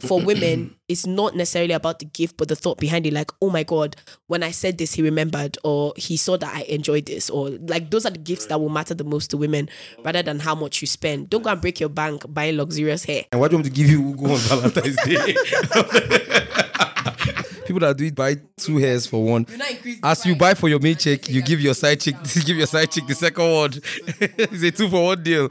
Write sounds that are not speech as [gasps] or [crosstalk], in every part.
for [clears throat] women, it's not necessarily about the gift, but the thought behind it. Like, oh my god, when I said this, he remembered, or he saw that I enjoyed this, or like those are the gifts that will matter the most to women, rather than how much you spend. Don't go and break your bank buying luxurious hair. And why do you want to give you ugu on Valentine's Day? [laughs] People that do it buy two hairs for one. As you buy for your main chick, you give your side chick, [laughs] give your side chick the second one. [laughs] it's a two for one deal.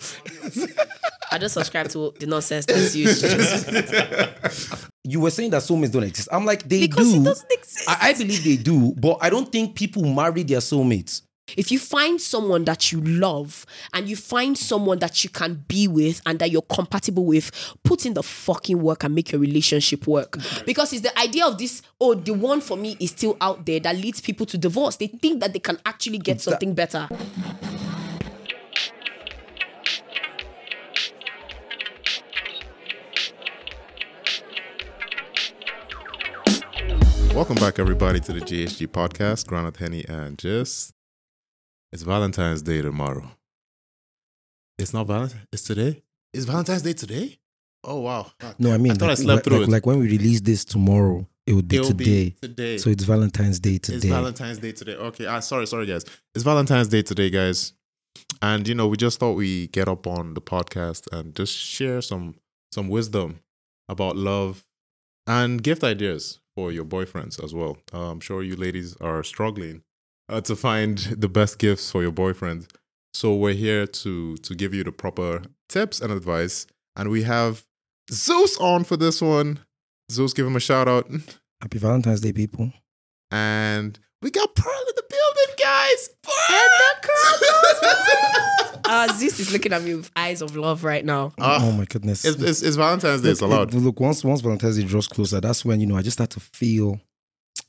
I don't subscribe to the nonsense that's used. Just [laughs] You were saying that soulmates don't exist. I'm like, they because do. it doesn't exist. I, I believe they do, but I don't think people marry their soulmates. if you find someone that you love and you find someone that you can be with and that you're compatible with, put in the fucking work and make your relationship work. Because it's the idea of this, oh, the one for me is still out there that leads people to divorce. They think that they can actually get something better. Welcome back, everybody, to the GHG podcast. Granite Henny and Just. It's Valentine's Day tomorrow. It's not Valentine. It's today. Is Valentine's Day today? Oh wow! No, I mean, I thought I like, slept like, through like, it. like when we release this tomorrow, it would be It'll today. be today. So it's Valentine's Day today. It's. Valentine's Day today. Okay. Ah, sorry, sorry, guys. It's Valentine's Day today, guys. And you know, we just thought we get up on the podcast and just share some some wisdom about love and gift ideas for your boyfriends as well. Uh, I'm sure you ladies are struggling uh, to find [laughs] the best gifts for your boyfriend. So we're here to to give you the proper tips and advice. And we have Zeus on for this one. Zeus, give him a shout out. Happy Valentine's Day, people. And we got Pearl in the building, guys. [laughs] Uh, Zeus is looking at me with eyes of love right now. Ah, oh my goodness. it's, it's, it's Valentine's Day. It's allowed. it- Look, once once Valentine's Day draws closer, that's when you know I just start to feel,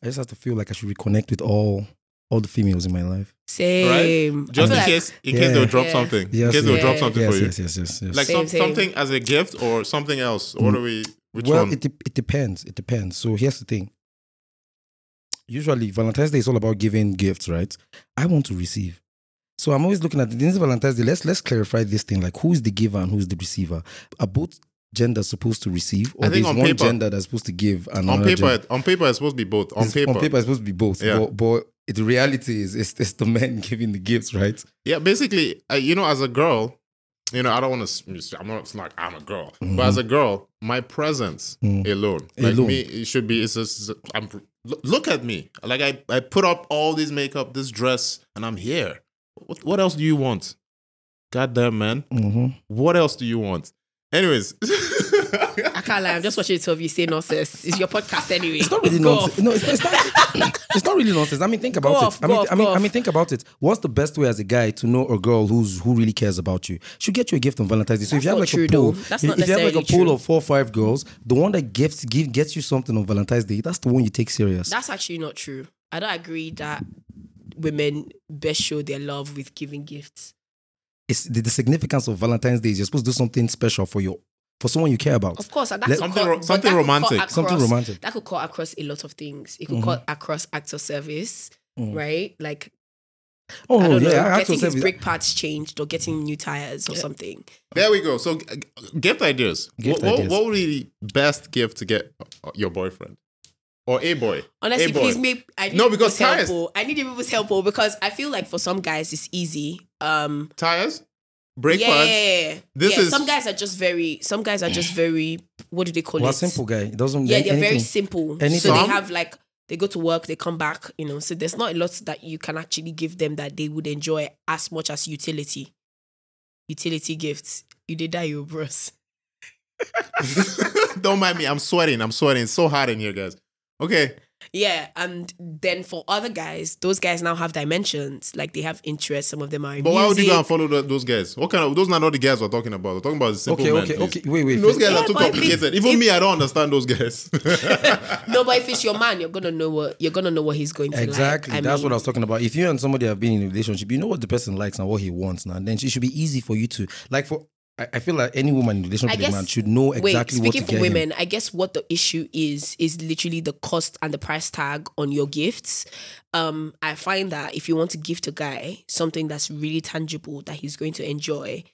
I just start to feel like I should reconnect with all all the females in my life. Same. I Just in like- case, in Yeah. case they'll drop Yeah. something. Yes, in case they'll yeah. drop something Yes, for you. yes, yes, yes, yes. Like Same, some, same. something as a gift or something else. What are we? Which well, one? it de- it depends. It depends. So here's the thing. Usually, Valentine's Day is all about giving gifts, right? I want to receive. So I'm always looking at this Valentine's Day. Let's let's clarify this thing. Like, who's the giver and who's the receiver? Are both genders supposed to receive, or there's on one paper- gender that's supposed to give? And on paper, gender- on paper, it's supposed to be both. On It's- paper, on paper, it's supposed to be both. Yeah. But, but the reality is, it's, it's the men [laughs] giving the gifts, right? Yeah, basically, uh, you know, as a girl, you know, I don't want to. I'm not. It's like I'm a girl, Mhm. but as a girl, my presence Mm. alone, like Alone. me, it should be. It's just. I'm. Look at me. Like I, I put up all this makeup, this dress, and I'm here. What, what else do you want? Goddamn, man. Mm-hmm. What else do you want? Anyways, [laughs] I can't lie. I'm just watching two of you say nonsense. It's your podcast anyway. It's not really Go nonsense. off. No, it's, it's not. it's not really nonsense. I mean, think about Go it. off, I mean, off, I mean, I mean. Think about it. What's the best way as a guy to know a girl who's who really cares about you? Should get you a gift on Valentine's Day. So if you have like true, a pool. If, if you have like a pool true. of four or five girls, the one that gifts give gets you something on Valentine's Day, that's the one you take serious. That's actually not true. I don't agree that women best show their love with giving gifts. it's the, the significance of Valentine's Day is you're supposed to do something special for your for someone you care about. Of course, and that Something cut- ro- something that romantic. across- Something romantic. That could cut across a lot of things. It could Mhm. cut across acts of service, Mhm. right? Like Oh, I don't know, yeah, I have getting his brake pads changed or getting new tires or something. there we go. So, g- g- gift ideas. Gift what, ideas. What, what would be the best gift to get uh, your boyfriend or a boy? Honestly, A boy. please make I need No, because people's tires- help. I need people's help because I feel like for some guys it's easy. Um, Tires, brake yeah, pads. yeah, yeah. This Yeah, is- some guys are just very. Some guys are just very. What do they call well, it? simple guy. It doesn't. Yeah, they're very simple. anything. So they have like they go to work, they come back, you know. So there's not a lot that you can actually give them that they would enjoy as much as utility. Utility gifts. You did that, you bros. [laughs] Don't mind me. I'm sweating. I'm sweating. It's so hot in here, guys. Okay. Yeah, and then for other guys, those guys now have dimensions. Like they have interests. Some of them are. in But why would you go and follow the, those guys? What kind of those are not the guys we're talking about. We're talking about the simple Okay, men. okay, please. okay. Wait, wait. Those guys Yeah, are too but if complicated. it's- Even if- me, I don't understand those guys. [laughs] [laughs] No, but if it's your man, you're gonna know what you're gonna know what he's going to Exactly. like. I That's mean, what I was talking about. If you and somebody have been in a relationship, you know what the person likes and what he wants now. Then it should be easy for you to like for I, I feel like any woman in relationship I with a guess- man should know exactly Wait, what to speaking for him. women, I guess what the issue is is literally the cost and the price tag on your gifts. Um, I find that if you want to gift a guy something that's really tangible that he's going to enjoy,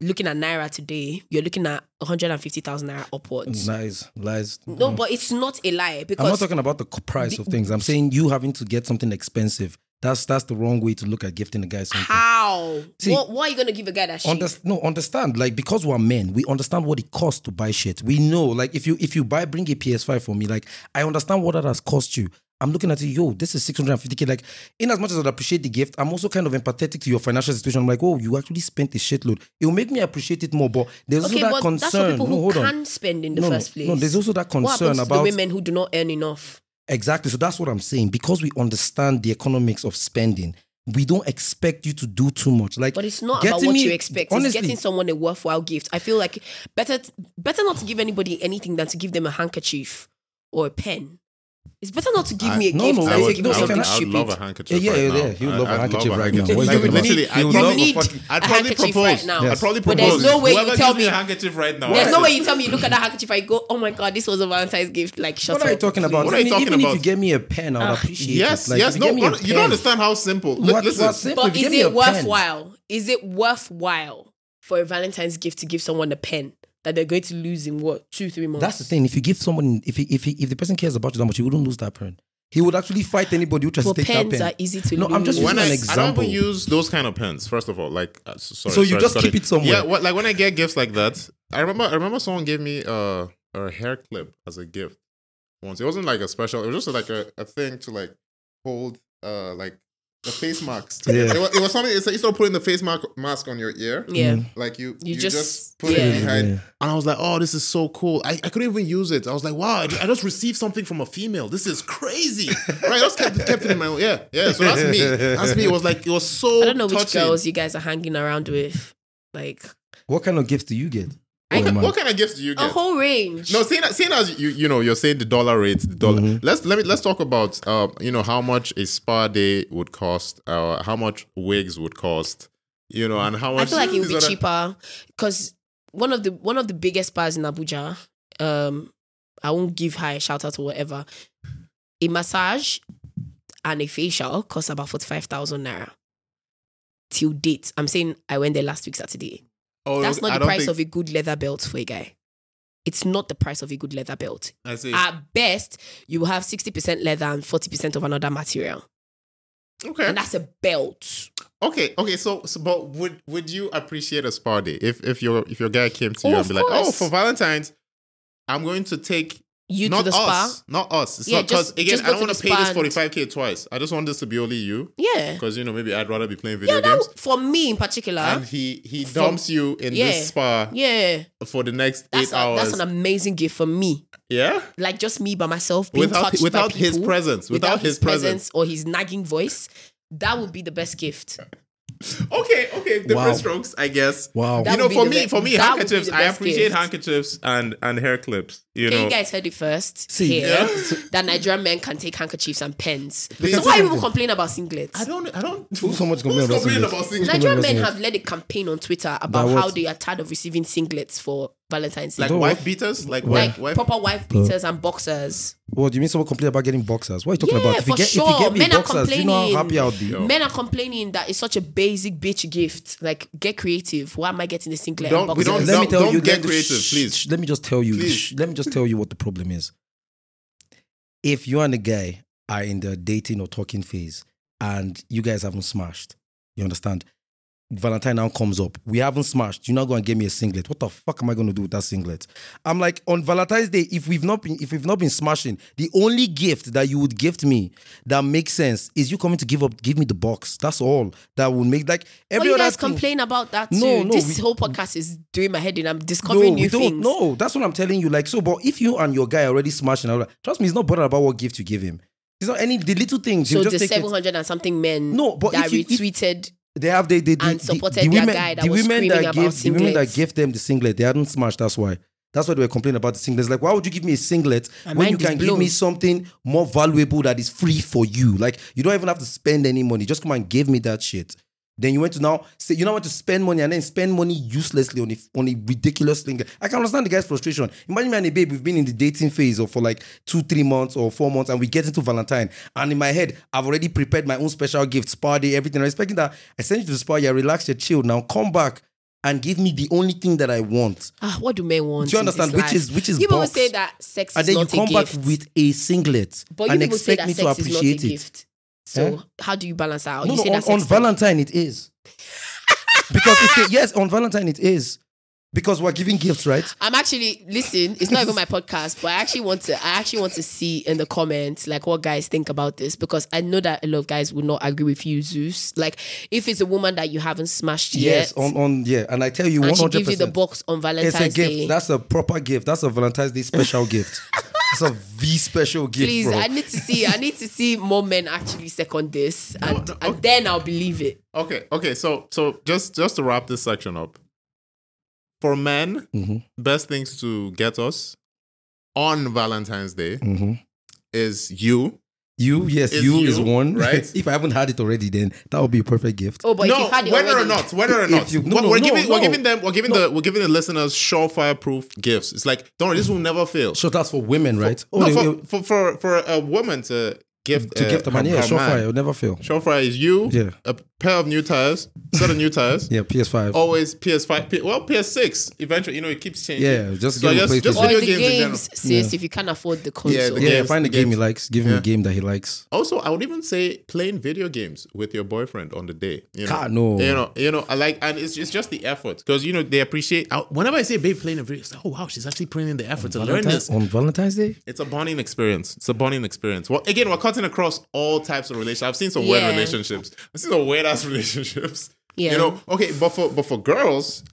looking at naira today, you're looking at 150,000 naira upwards. Lies, lies. No, but it's not a lie I'm not talking about the price The- of things. I'm saying you having to get something expensive. That's that's the wrong way to look at gifting a guy something. how? See, what, what are you gonna give a guy that shit? Underst- no, understand. Like because we're men, we understand what it costs to buy shit. We know, like if you if you buy bring a PS5 for me, like I understand what that has cost you. I'm looking at it, yo, this is 650k. Like, in as much as I appreciate the gift, I'm also kind of empathetic to your financial situation. I'm like, oh, you actually spent a shitload. It will make me appreciate it more. But there's okay, also that but that's for people No, who hold can on. spend in the No, first place. no, there's also that what concern about the women who do not earn enough? Exactly. So that's what I'm saying. Because we understand the economics of spending, we don't expect you to do too much. Like, But it's not about what me- you expect. honestly- it's getting someone a worthwhile gift. I feel like better better not to give anybody anything than to give them a handkerchief or a pen. It's better not to give I- me a No, gift no, than I I to would, give no, me I would, I would stupid. love a handkerchief. Yeah, yeah, right yeah, now. he would love a I'd handkerchief love right now. What Like, you literally. I'd He probably, love a need fucking- I'd a probably handkerchief propose. right now. Yes. I'd probably But there's no way you tell me a handkerchief right now. There's I- no way you tell me you look at that handkerchief, I go, oh my god, this was a Valentine's gift. Like, shut What are you talking about? What are you Even- talking even about? if you get me a pen, I would Ah, appreciate Yes, it. Like, yes. No, you get me a you don't understand how simple. What- Listen. But is it worthwhile? Is it worthwhile for a Valentine's gift to give someone a pen that they're going to lose in what two, three months? That's the thing. If you give someone, if he, if he, if the person cares about you that much, he wouldn't lose that pen. He would actually fight anybody who tries But to take pens that pen. are easy to No, lose. I'm just when using I, an I don't example. even use those kind of pens. First of all, like uh, sorry, So you sorry, just sorry. keep it somewhere? Yeah, what, like when I get gifts like that, I remember. I remember someone gave me a a hair clip as a gift once. It wasn't like a special. It was just like a, a thing to like hold, uh, like the face masks. Yeah. It, was, it was something. It's like instead of putting the face mask mask on your ear, yeah. Mm. like you You you, just- just, put yeah. it behind. Yeah. And I was like, oh, this is so cool. I, I couldn't even use it. I was like, wow, I ju- I just received something from a female. This is crazy. right? I just kept, kept it in my yeah, yeah. So that's me. That's me. It was like it was so I don't know which girls you guys are hanging around with. Like What kind of gifts do you get? What, Oh, what kind of gifts do you get? a whole range. No, seeing, seeing as you you know you're saying the dollar rate, the dollar. Mhm. Let's let me let's talk about uh you know how much a spa day would cost, uh how much wigs would cost, you know, and how much. I feel like it would be cheaper because one of the one of the biggest bars in Abuja, um, I won't give her a shout out or whatever. A massage and a facial costs about forty five thousand naira. Till date, I'm saying I went there last week Saturday. Oh, That's I not the price think- of a good leather belt for a guy. It's not the price of a good leather belt. I see. At best, you will have sixty percent leather and forty percent of another material, okay, and that's a belt. okay, okay. So, so, but would would you appreciate a spa day if if your if your guy came to Oh, you of and be like, oh, for Valentine's, I'm going to take You not to the spa, us, not us. It's Yeah, not because again, I don't want to pay this spa forty five k twice. I just want this to be only you yeah, because you know maybe I'd rather be playing video yeah. games. That, for me in particular, and he he dumps you in Yeah. this spa yeah, for the next that's eight a, hours. that's an amazing gift for me. yeah, Like just me by myself, being without touched without by his presence, without, his, presence. or his nagging voice. That would be the best gift. Okay, okay, different Wow. strokes, I guess. Wow. That you know, for me, be- for me, that would be handkerchiefs. I appreciate gift. handkerchiefs and and hair clips. You Okay, know, you guys heard it first See, here yeah. that Nigerian men can take handkerchiefs and pens. Please. So why people complain about singlets? I don't, I don't. Who's so much complaining about complaining singlets? about singlets? Nigerian men have led a campaign on Twitter about how they are tired of receiving singlets for Valentine's Day. Like Don't wife beaters, like Like wife, wife. proper wife beaters and boxers. What do you mean someone complain about getting boxers? What are you talking Yeah, about? If you for get if you sure. get me Men are boxers, do you know how complaining. happy I'll be? Yo. Men are complaining that it's such a basic bitch gift. Like, get creative. Why am I getting the singlet? Don't- and we boxers? don't- let me tell you. don't you. get creative, shh, please. shh, Let me just tell you. Please. shh, let me just tell you what the problem is. If you and a guy are in the dating or talking phase, and you guys haven't smashed, you understand? Valentine now comes up. We haven't smashed. You're not going to give me a singlet. What the fuck am I going to do with that singlet? I'm like on Valentine's Day. If we've not been, if we've not been smashing, the only gift that you would gift me that makes sense is you coming to give up, give me the box. That's all. That would make like every you other guys thing- complain about that too. No, no, this we- whole podcast is doing my head in. I'm discovering we new things. No, that's what I'm telling you. Like, so, but if you and your guy are already smashing, out, trust me, he's not bothered about what gift you give him. It's not any the little things. So the just 700 and something men No, but that if you- if- retweeted. They have they they, and the, supported the, their women, guy that the was women screaming that gave the women that gave them the singlet. They hadn't smashed. That's why. That's why they were complaining about the singlets. Like, why would you give me a singlet My when you can give me something more valuable that is free for you? Like, you don't even have to spend any money. Just come and give me that shit. Then you went to now say you now want to spend money and then spend money uselessly on a on a ridiculous thing. I can understand the guy's frustration. Imagine me and a babe, we've been in the dating phase or for like two, three months or four months, and we get into Valentine. And in my head, I've already prepared my own special gift, spa day, everything. I'm expecting that I send you to the spa, you relax, relaxed, you're chilled. Now come back. and give me the only thing that I want. Ah, what do men want? Do you understand? Which life? is which is People box. say that sex and then you come back with a singlet but you and expect me to sex is not a appreciate it. gift. So eh? how do you balance that out? No, you no, on, on Valentine it is. [laughs] because a, yes, on Valentine it is. Because we're giving gifts, right? I'm actually listen. It's not even my podcast, but I actually want to. I actually want to see in the comments like what guys think about this because I know that a lot of guys would not agree with you, Zeus. Like if it's a woman that you haven't smashed Yes, yet, yes, on, on yeah. And I tell you one she gives you the box on Valentine's It's a gift. Day. That's a proper gift. That's a Valentine's Day special gift. [laughs] It's a V special gift, Please, bro. I need to see. I need to see more men actually second this, and, no, and then I'll believe it. Okay, okay. So so just just to wrap this section up, for men, Mhm. best things to get us on Valentine's Day Mhm. is you. You, yes, Is you, is one. [laughs] right? if I haven't had it already, then that would be a perfect gift. Oh, but no, if you've had it whether or not, whether or not, you- no, we're, no, we're no, giving we're giving them we're giving the we're giving the listeners surefire proof gifts. It's like don't worry, this will never fail. So that's for women, right? no, they- for, they- for for for a woman to gift to uh, gift a man, yeah, her sure fire, it'll never fail. Surefire is you, Yeah. a pair of new tires, set of new tires. Yeah, PS5. Always PS5, P- well PS6. Eventually, you know, it keeps changing. Yeah, just so I give just video the games, in general. games, sis, if you can't afford the console. Yeah, the yeah, games, find the the game he likes. Give him Yeah. a game that he likes. Also, I would even say playing video games with your boyfriend on the day. You know, God, no. You know, you know, I like, and it's, it's just the effort because you know they appreciate. I- Whenever I say babe playing a video, it's like, oh wow, she's actually putting in the effort to learn this. on Valentine's Day? It's a bonding experience. It's a bonding experience. Well, again, we're cutting across all types of relationships. I've seen some weird relationships. I've seen some weird ass [laughs] relationships. Yeah. You know, okay, but for but for girls,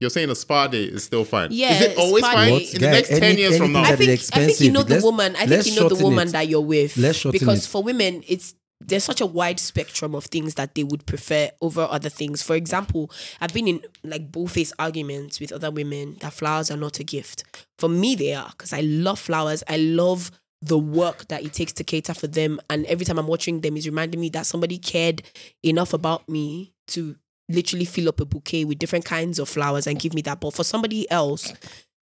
you're saying a spa day is still fine. Yeah, is it always fine day- in the next ten years from now? I think I think you know the Let's- woman. I think you know the woman it. that you're with. Let's shorten because it. for women, it's there's such a wide spectrum of things that they would prefer over other things. For example, I've been in like bullface arguments with other women that flowers are not a gift. For me, they are because I love flowers. I love the work that it takes to cater for them, and every time I'm watching them, is reminding me that somebody cared enough about me to literally fill up a bouquet with different kinds of flowers and give me that. But for somebody else,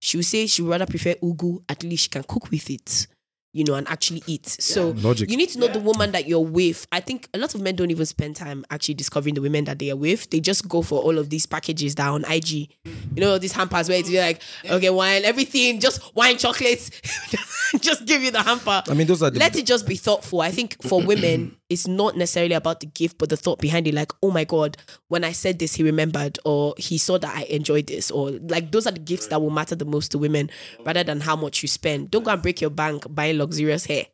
she would say she would rather prefer ugu. At least she can cook with it, you know, and actually eat. So Logic. you need to know the woman that you're with. I think a lot of men don't even spend time actually discovering the women that they are with. They just go for all of these packages that are on IG. You know, these hampers where it's like, okay, wine, everything, just wine, chocolates, [laughs] just give you the hamper. I mean, those are the Let it just be thoughtful. I think for [clears throat] women, it's not necessarily about the gift, but the thought behind it. Like, oh my God, when I said this, he remembered, or he saw that I enjoyed this, or like those are the gifts that will matter the most to women rather than how much you spend. Don't go and break your bank buying luxurious hair.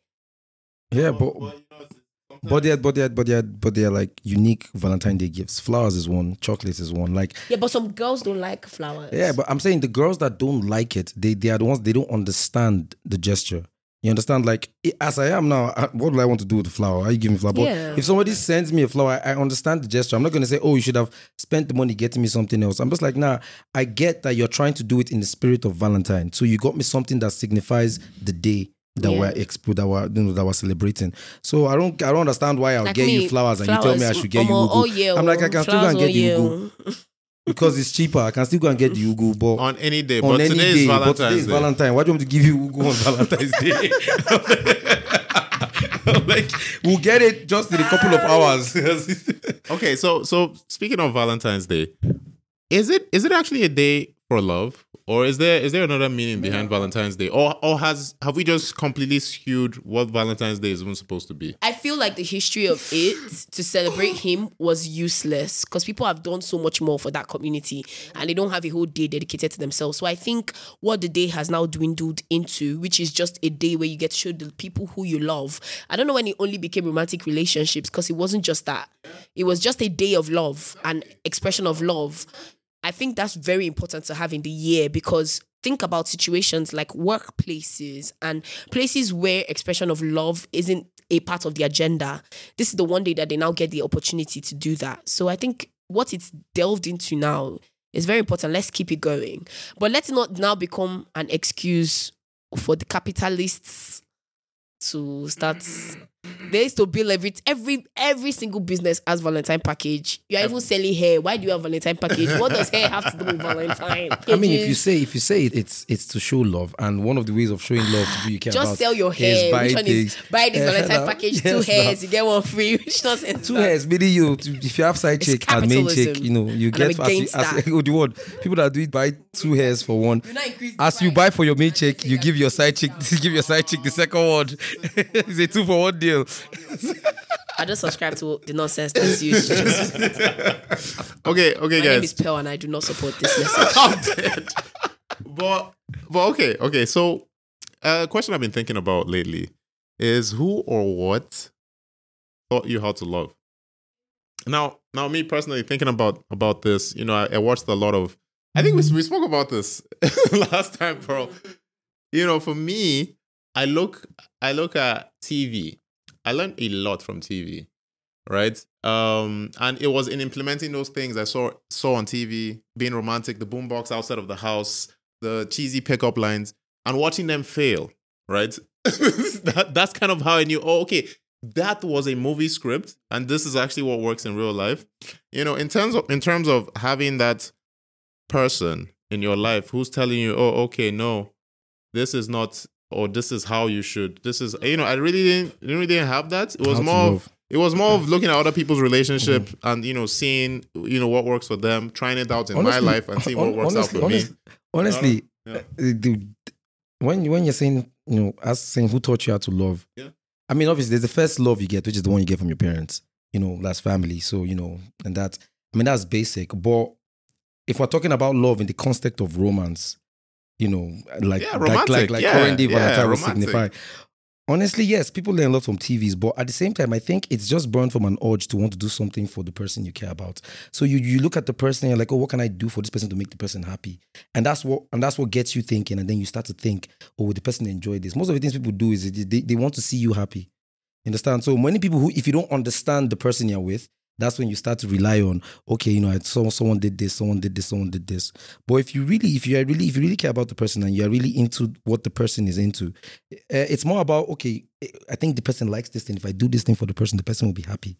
yeah, but but they're but they're but they're but they're like unique Valentine Day gifts. Flowers is one, chocolates is one. Like Yeah, but some girls don't like flowers. yeah, but I'm saying the girls that don't like it, they they are the ones they don't understand the gesture. You understand? Like as I am now, what do I want to do with the flower? Are you giving me flower? Yeah. if somebody sends me a flower, I, I understand the gesture. I'm not going to say, oh, you should have spent the money getting me something else. I'm just like, nah. I get that you're trying to do it in the spirit of Valentine. So you got me something that signifies the day that Yeah. we're expo that we're you know, that we're celebrating. So I don't I don't understand why I'll Like get me, you flowers and you tell me I should get you Omo, ugu. Oh, yeah, I'm like I can still go and get the oh, ugu because it's cheaper. I can still go and get the ugu, but on any day, on but any today day, is but today is Day. Valentine. Why do you want me to give you ugu on Valentine's Day? [laughs] [laughs] like we'll get it just in a couple of hours. [laughs] Okay, so so speaking of Valentine's Day, is it is it actually a day for love, or is there is there another meaning behind Valentine's Day, or or has have we just completely skewed what Valentine's Day is even supposed to be? I feel like the history of it to celebrate [gasps] him was useless because people have done so much more for that community and they don't have a whole day dedicated to themselves. So I think what the day has now dwindled into, which is just a day where you get to show the people who you love. I don't know when it only became romantic relationships because it wasn't just that. It was just a day of love and expression of love. I think that's very important to have in the year because think about situations like workplaces and places where expression of love isn't a part of the agenda. This is the one day that they now get the opportunity to do that. So I think what it's delved into now is very important. Let's keep it going. But let's not now become an excuse for the capitalists to start mm. They used to bill every every every single business as Valentine package. You are even selling hair. Why do you have Valentine package? What does hair have to do with Valentine? I mean, if you say if you say it, it's it's to show love, and one of the ways of showing love to people you care just sell your hair. buy Which one is buy this Eh, Valentine package? yes, two hairs, you get one free. [laughs] Which doesn't Two hairs, meaning you if you have side It's chick and main chick, you know you get as, as [laughs] oh, the word people that do it buy two hairs for one. You not increase the As you buy for your main chick, you give your side chick, [laughs] give your side chick the second one. it's a two for one deal. I don't subscribe to the nonsense that's used. Just, Okay, okay, my name is. Pearl, and I do not support this message. [laughs] I'm dead. but but okay, okay. So a question I've been thinking about lately is who or what taught you how to love? Now, now me personally thinking about about this, you know, I, I watched a lot of I think we, we spoke about this [laughs] last time, bro. You know, for me, I look I look at TV. I learned a lot from TV, right? Um, and it was in implementing those things I saw saw on TV, being romantic, the boombox outside of the house, the cheesy pickup lines, and watching them fail, right? [laughs] that, that's kind of how I knew, oh, okay, that was a movie script, and this is actually what works in real life. You know, in terms of in terms of having that person in your life who's telling you, oh, okay, no, this is not, or this is how you should. This is, you know, I really didn't, really didn't have that. It was How more, of, it was more of looking at other people's relationship and you know seeing, you know, what works for them, trying it out in Honestly- my life and seeing what works honestly, out for me. Honestly, Yeah. uh, the, when when you're saying you know, as saying who taught you how to love, Yeah. I mean, obviously, there's the first love you get, which is the one you get from your parents. You know, that's family. So you know, and that I mean, that's basic. But if we're talking about love in the context of romance, you know, like Yeah, like romantic. like, like Yeah, current day yeah, would signify. Honestly, yes, people learn a lot from TVs, but at the same time, I think it's just born from an urge to want to do something for the person you care about. So you you look at the person, and you're like, oh, what can I do for this person to make the person happy? And that's what and that's what gets you thinking, and then you start to think, oh, will the person enjoy this? Most of the things people do is they, they want to see you happy. Understand? So many people who, if you don't understand the person you're with, that's when you start to rely on, okay, you know, saw someone did this, someone did this, someone did this. But if you really, if you are really, if you really care about the person and you're really into what the person is into, uh, it's more about, okay, I think the person likes this thing. If I do this thing for the person, the person will be happy.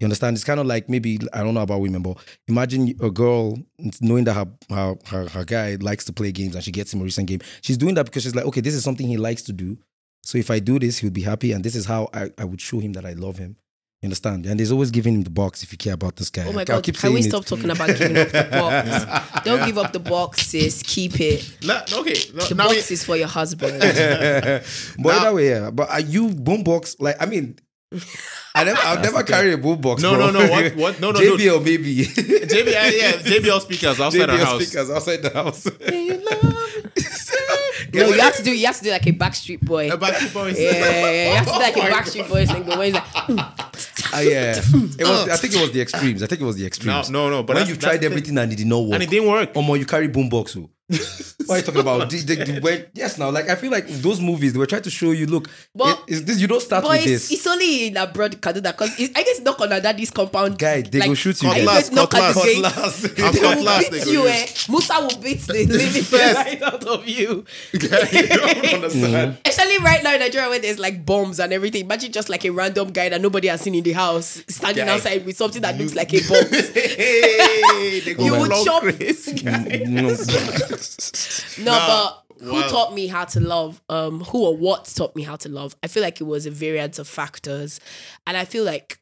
You understand? It's kind of like maybe I don't know about women, but imagine a girl knowing that her, her her her guy likes to play games and she gets him a recent game. She's doing that because she's like, okay, this is something he likes to do. So if I do this, he'll be happy, and this is how I, I would show him that I love him. You understand? And there's always giving him the box if you care about this guy. Oh my I'll god! keep Can saying we it. stop talking about giving up the box? [laughs] Don't give up the box, sis. Keep it. La- okay, no, The now box we- is for your husband. [laughs] but Now- either way, yeah. But are you boombox? Like, I mean, I never, I've never carried a boombox. No, bro. no, no, what- what? No, no, no. [laughs] JBL maybe. JBL, yeah, JBL speakers outside our JBL house. speakers outside the house. no, you have to do. You have to do like a Backstreet Boy. Uh, Backstreet Boys. Yeah, yeah, yeah, you have to do like a Oh my Backstreet Boys thing. Where he's like, Ah, [laughs] yeah, [laughs] it was. I think it was the extremes. I think it was the extremes. no, no. No. But when you tried everything and it did not work, and it didn't work. Omo, you carry boombox. oh. What are you talking about? The- the- the- [laughs] when- yes, now, like I feel like those movies they were trying to show you. Look, But- it- is this you don't start but with it's, this. it's only in abroad can do that because I guess knock on her daddy's compound. Guy, they go shoot you. I Cutlass, just knock at the cutlass, gate. cutlass. [laughs] I'm They will cutlass, they beat you, eh? Musa will beat the living [laughs] Yes. right out of you. you don't understand. Especially right now in Nigeria where there's like bombs and everything. Imagine just like a random guy that nobody has seen in the house standing Guy. outside with something that looks like a bomb. hey, you would flow chop crazy. No. [laughs] No, Nah, but who wow. taught me how to love? Um, who or what taught me how to love? I feel like it was a variance of factors, and I feel like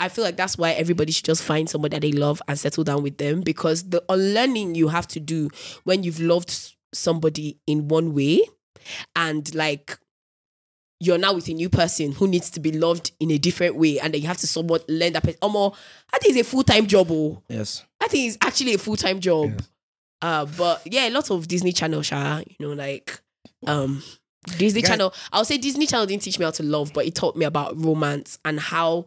I feel like that's why everybody should just find someone that they love and settle down with them because the unlearning you have to do when you've loved somebody in one way and like you're now with a new person who needs to be loved in a different way and then you have to somewhat learn that person. Omo, I think it's a full-time job. Oh. yes. I think it's actually a full time job. Yes. Uh, but yeah, a lot of Disney Channel, Sha, you know, like um Disney Guy- Channel. I'll say Disney Channel didn't teach me how to love, but it taught me about romance and how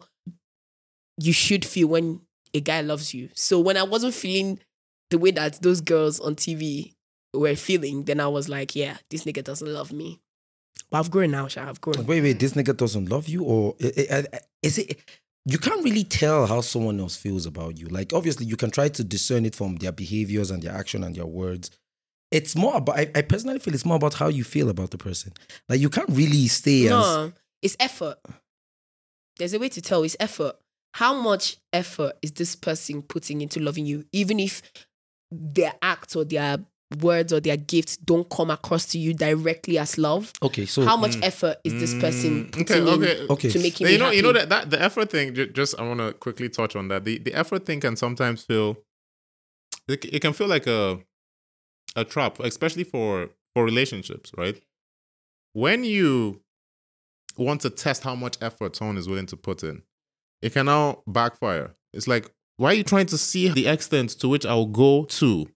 you should feel when a guy loves you. So when I wasn't feeling the way that those girls on TV were feeling, then I was like, yeah, this nigga doesn't love me. But I've grown now, Sha. I've grown. Wait, wait. This nigga doesn't love you, or i- i- i- is it? You can't really tell how someone else feels about you. Like, obviously, you can try to discern it from their behaviors and their action and their words. It's more about. I, I personally feel it's more about how you feel about the person. Like, you can't really stay as No, It's effort. There's a way to tell. It's effort. How much effort is this person putting into loving you, even if their act or their words or their gifts don't come across to you directly as love? Okay, so How much effort is this person Mm, putting okay, in okay. Okay. to make But you me know, you know that, that the effort thing. ju- Just I want to quickly touch on that. The the effort thing can sometimes feel. It, it can feel like a a trap, especially for for relationships, right? When you want to test how much effort someone is willing to put in, it can now backfire. It's like, why are you trying to see the extent to which I'll go to?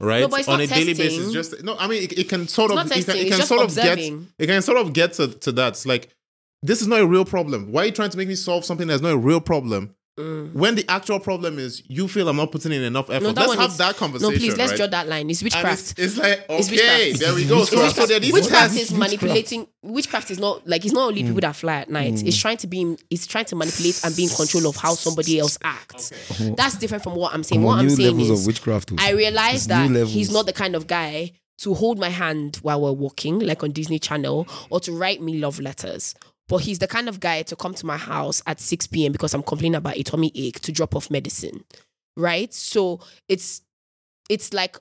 Right No, on a daily basis, just no. I mean, it, it can sort It's of, it can, it can sort of get, it can sort of get to, to that. It's like this is not a real problem. Why are you trying to make me solve something that's not a real problem? Mm. When the actual problem is you feel I'm not putting in enough effort. No, that let's have is- that conversation. No, please, let's right? draw that line. It's witchcraft. It's, it's like It's okay, witchcraft. there we go. It's So, so witchcraft. there witchcraft is manipulating. Witchcraft is not like it's not only people that fly at night. It's trying to be. It's trying to manipulate and be in control of how somebody else acts. That's different from what I'm saying. What I'm saying is, of witchcraft. I realize It's that he's not the kind of guy to hold my hand while we're walking, like on Disney Channel, or to write me love letters. But he's the kind of guy to come to my house at 6 p.m. because I'm complaining about a tummy ache to drop off medicine. Right? So it's it's like,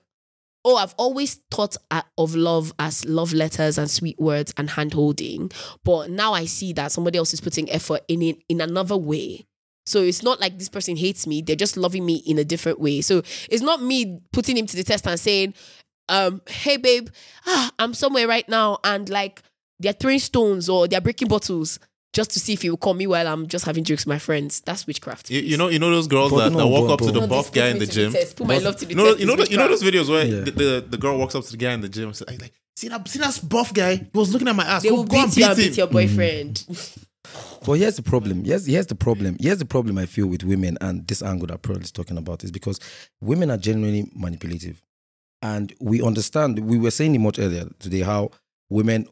oh, I've always thought of love as love letters and sweet words and hand holding. But now I see that somebody else is putting effort in it in another way. So it's not like this person hates me. They're just loving me in a different way. So it's not me putting him to the test and saying, um, hey babe, ah, I'm somewhere right now and like they're throwing stones or they're breaking bottles just to see if he will call me while I'm just having drinks with my friends. That's witchcraft. You, you know, you know those girls But that, no, that walk but- up to the No, buff guy in the gym. test. Put my love to the You know, test. you know, the, you know those videos where Yeah. the, the, the girl walks up to the guy in the gym and says, like, see that, see that buff guy? He was looking at my ass. They Go, will go and beat you and beat beat your mm-hmm. boyfriend. But here's the problem. Here's, here's the problem. Here's the problem I feel with women and this angle that Pearl is talking about is because women are genuinely manipulative. And we understand, we were saying it much earlier today, how women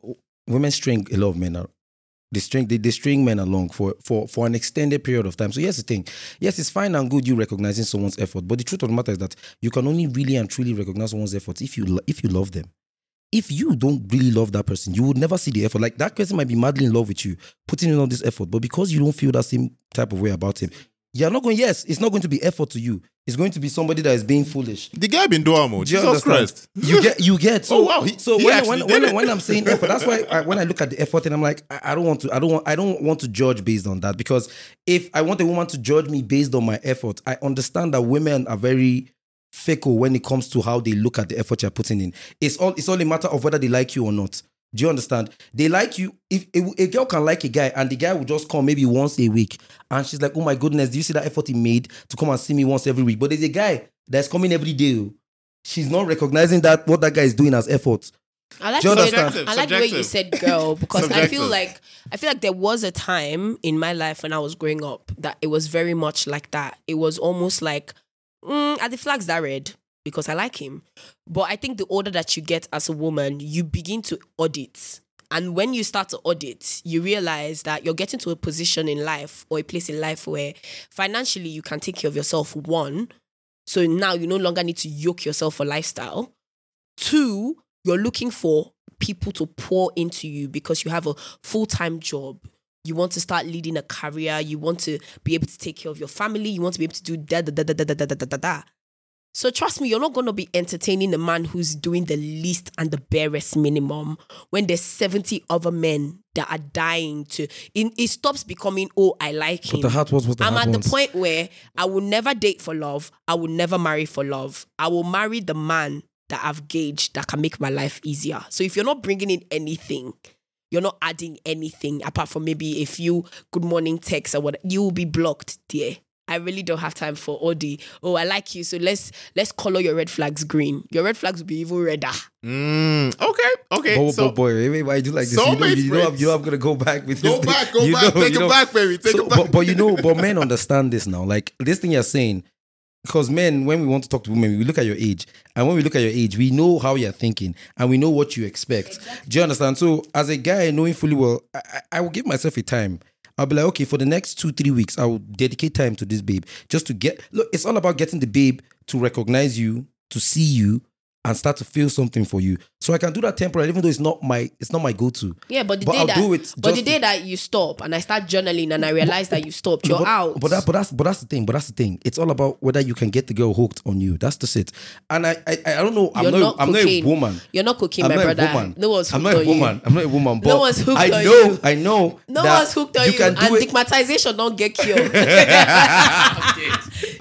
women string a lot of men out. They string, they, they string men along for, for, for an extended period of time. So here's the thing. Yes, it's fine and good you recognizing someone's effort, but the truth of the matter is that you can only really and truly recognize someone's efforts if you if you love them. If you don't really love that person, you would never see the effort. Like that person might be madly in love with you, putting in all this effort, but because you don't feel that same type of way about him, you're not going. Yes, it's not going to be effort to you. It's going to be somebody that is being foolish. The guy been doing more. Do you Jesus understand? Christ. You get, you get. So, [laughs] Oh, wow, he- so he when, when, when, when I'm saying [laughs] effort, that's why I, when I look at the effort and I'm like, I, I don't want to, I don't want, I don't want to judge based on that because if I want a woman to judge me based on my effort, I understand that women are very fickle when it comes to how they look at the effort you're putting in. It's all, it's all a matter of whether they like you or not. Do you understand? They like you. If a, a girl can like a guy and the guy will just come maybe once a week and she's like, oh my goodness, do you see that effort he made to come and see me once every week? But there's a guy that's coming every day. oh. She's not recognizing that what that guy is doing as effort. I like, Do you the way, understand? I like the way you said girl [laughs] because I feel like I feel like there was a time in my life when I was growing up that it was very much like that. It was almost like mm, are the flags that red because I like him. But I think the older that you get as a woman, you begin to audit. And when you start to audit, you realize that you're getting to a position in life or a place in life where financially you can take care of yourself, one. So now you no longer need to yoke yourself for lifestyle. Two, you're looking for people to pour into you because you have a full time job. You want to start leading a career. You want to be able to take care of your family. You want to be able to do da da da da da da da da da. So trust me, you're not going to be entertaining a man who's doing the least and the barest minimum when there's 70 other men that are dying to. It, it stops becoming, oh, I like him. But the heart was what the I'm at wants. the point where I will never date for love. I will never marry for love. I will marry the man that I've gauged that can make my life easier. So if you're not bringing in anything, you're not adding anything apart from maybe a few good morning texts or what, you will be blocked, dear. I really don't have time for all the oh I like you so let's let's color your red flags green. Your red flags will be even redder. Mm, okay, okay. Boy, so boy, boy, wait, wait, why do you like this? You know, you know, I'm, you know, I'm gonna go back with go this back, thing. go You back, know, take you it know. back, baby. Take So, it back. but, but you know, but men understand this now. Like this thing you're saying, because men, when we want to talk to women, we look at your age, and when we look at your age, we know how you're thinking, and we know what you expect. Do you understand? So, as a guy, knowing fully well, I, I, I will give myself a time. I'll be like, okay, for the next two, three weeks, I will dedicate time to this babe just to get. Look, it's all about getting the babe to recognize you, to see you, and start to feel something for you. So I can do that temporarily, even though it's not my it's not my go-to. Yeah, but the But day I'll that do it but the day that you stop and I start journaling and I realize that you stopped, you're but, out. But that, but that's but that's the thing. But that's the thing. It's all about whether you can get the girl hooked on you. That's just it. And I I, I don't know. I'm You're not, not I'm not a woman. You're not cooking, I'm my not brother. a woman. No one's hooked I'm not a on you. woman. I'm not a woman. But No one's hooked I on you. I know. No that one's hooked on you, can do and it. stigmatization don't get [laughs] cured.